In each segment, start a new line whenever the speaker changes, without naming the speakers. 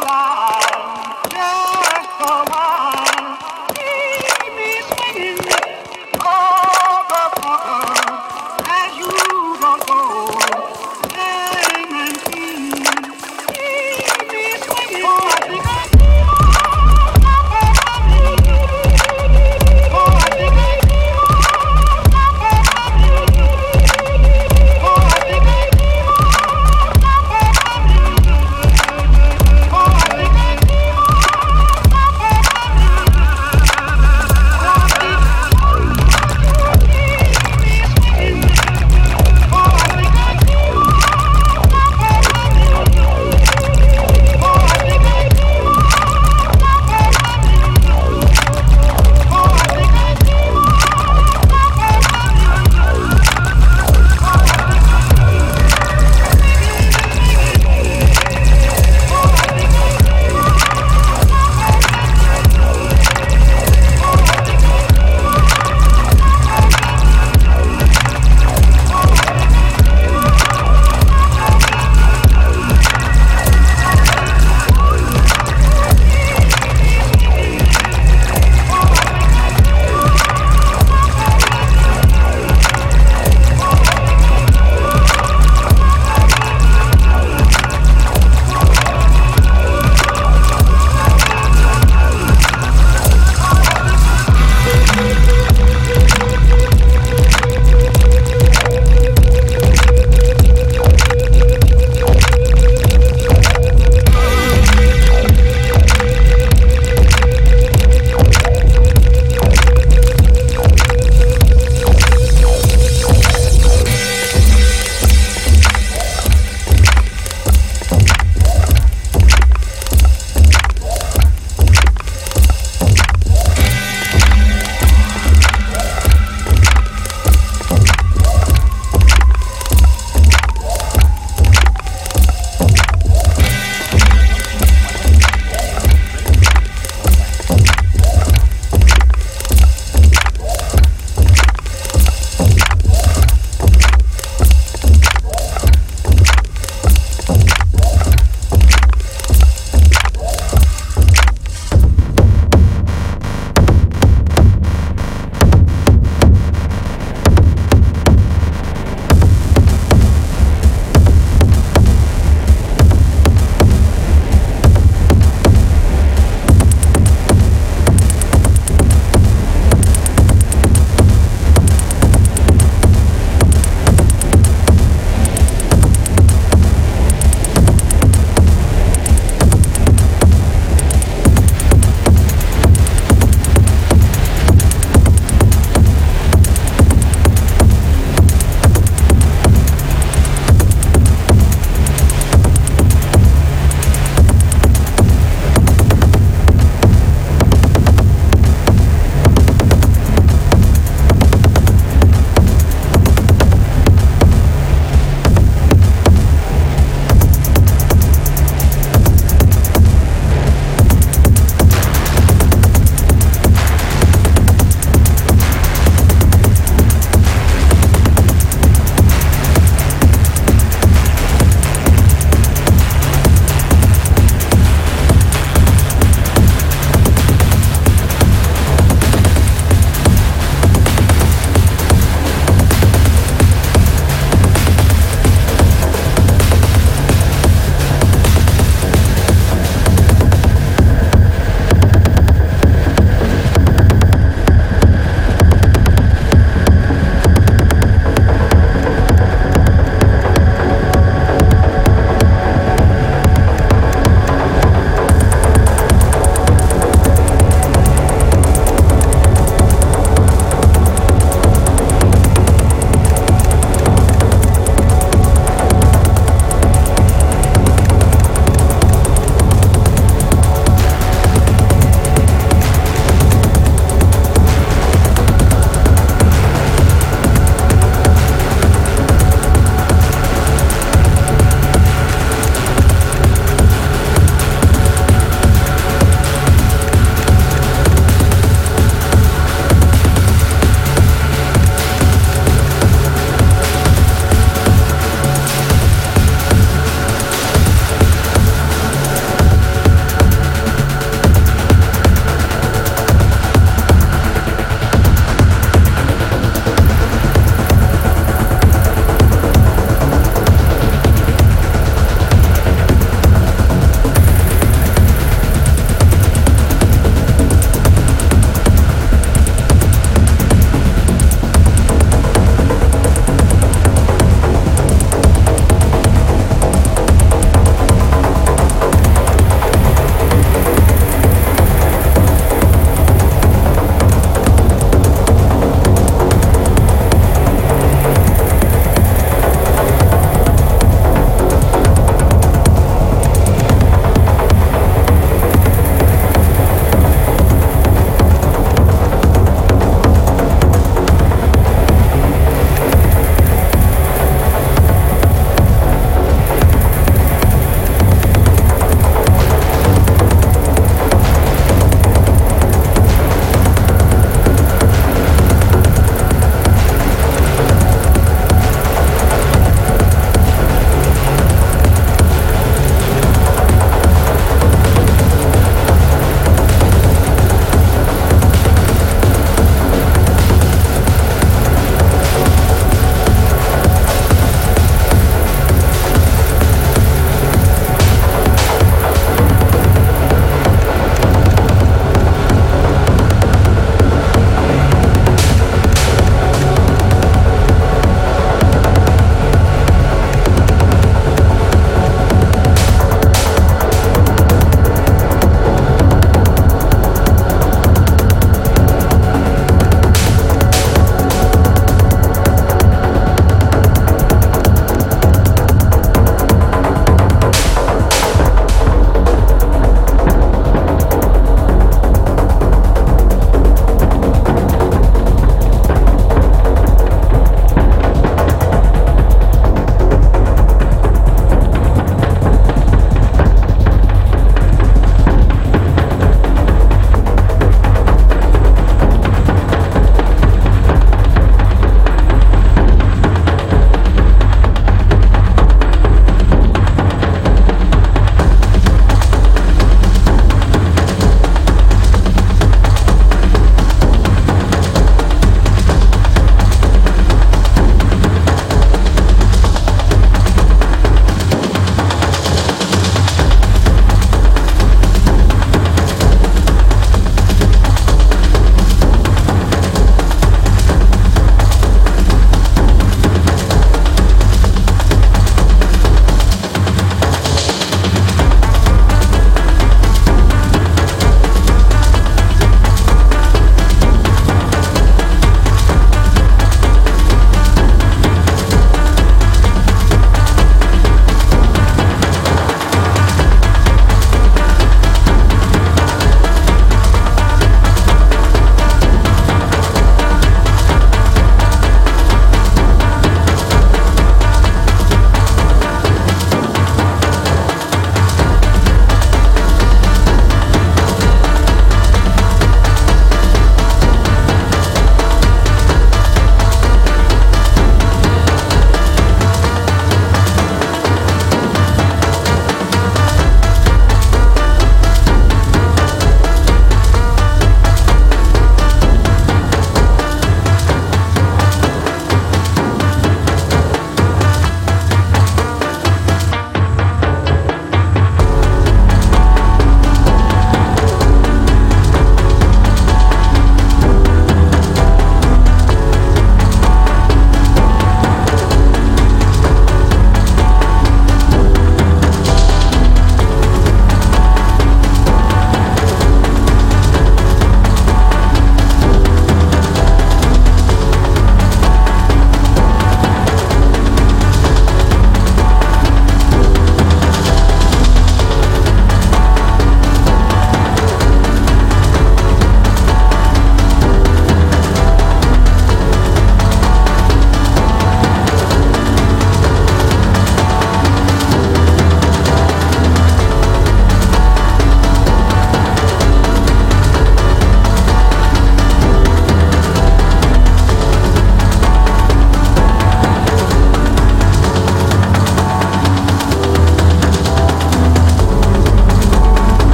la la.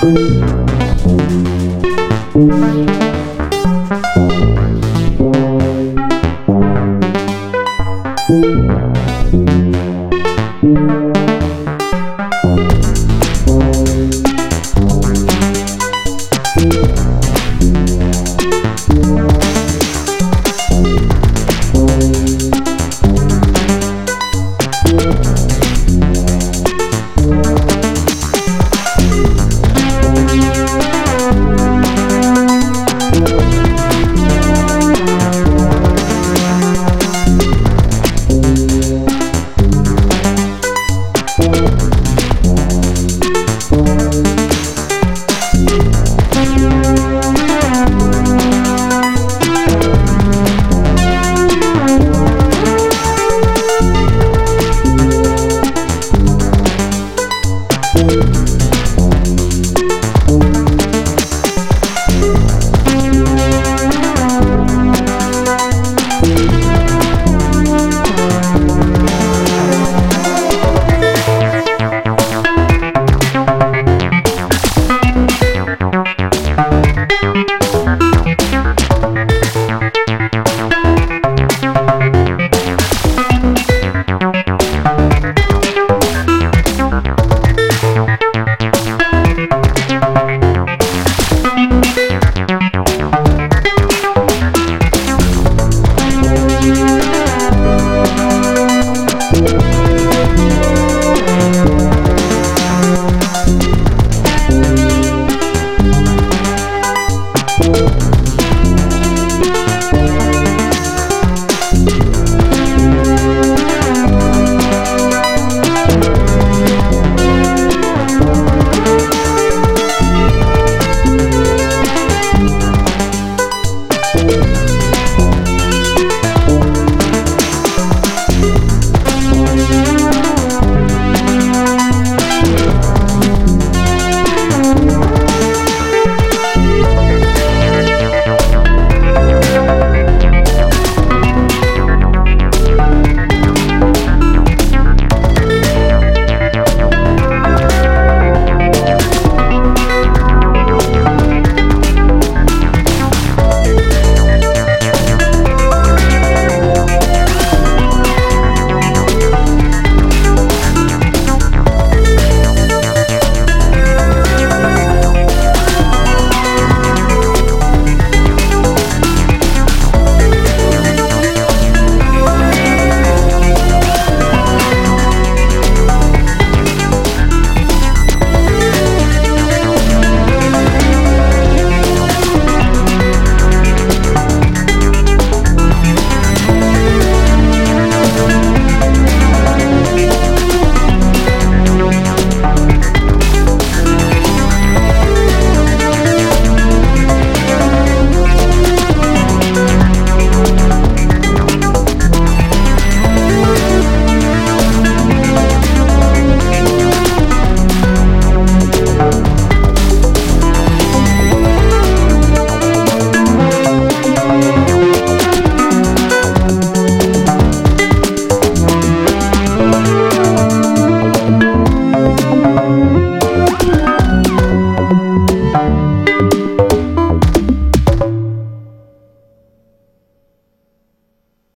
Thank you.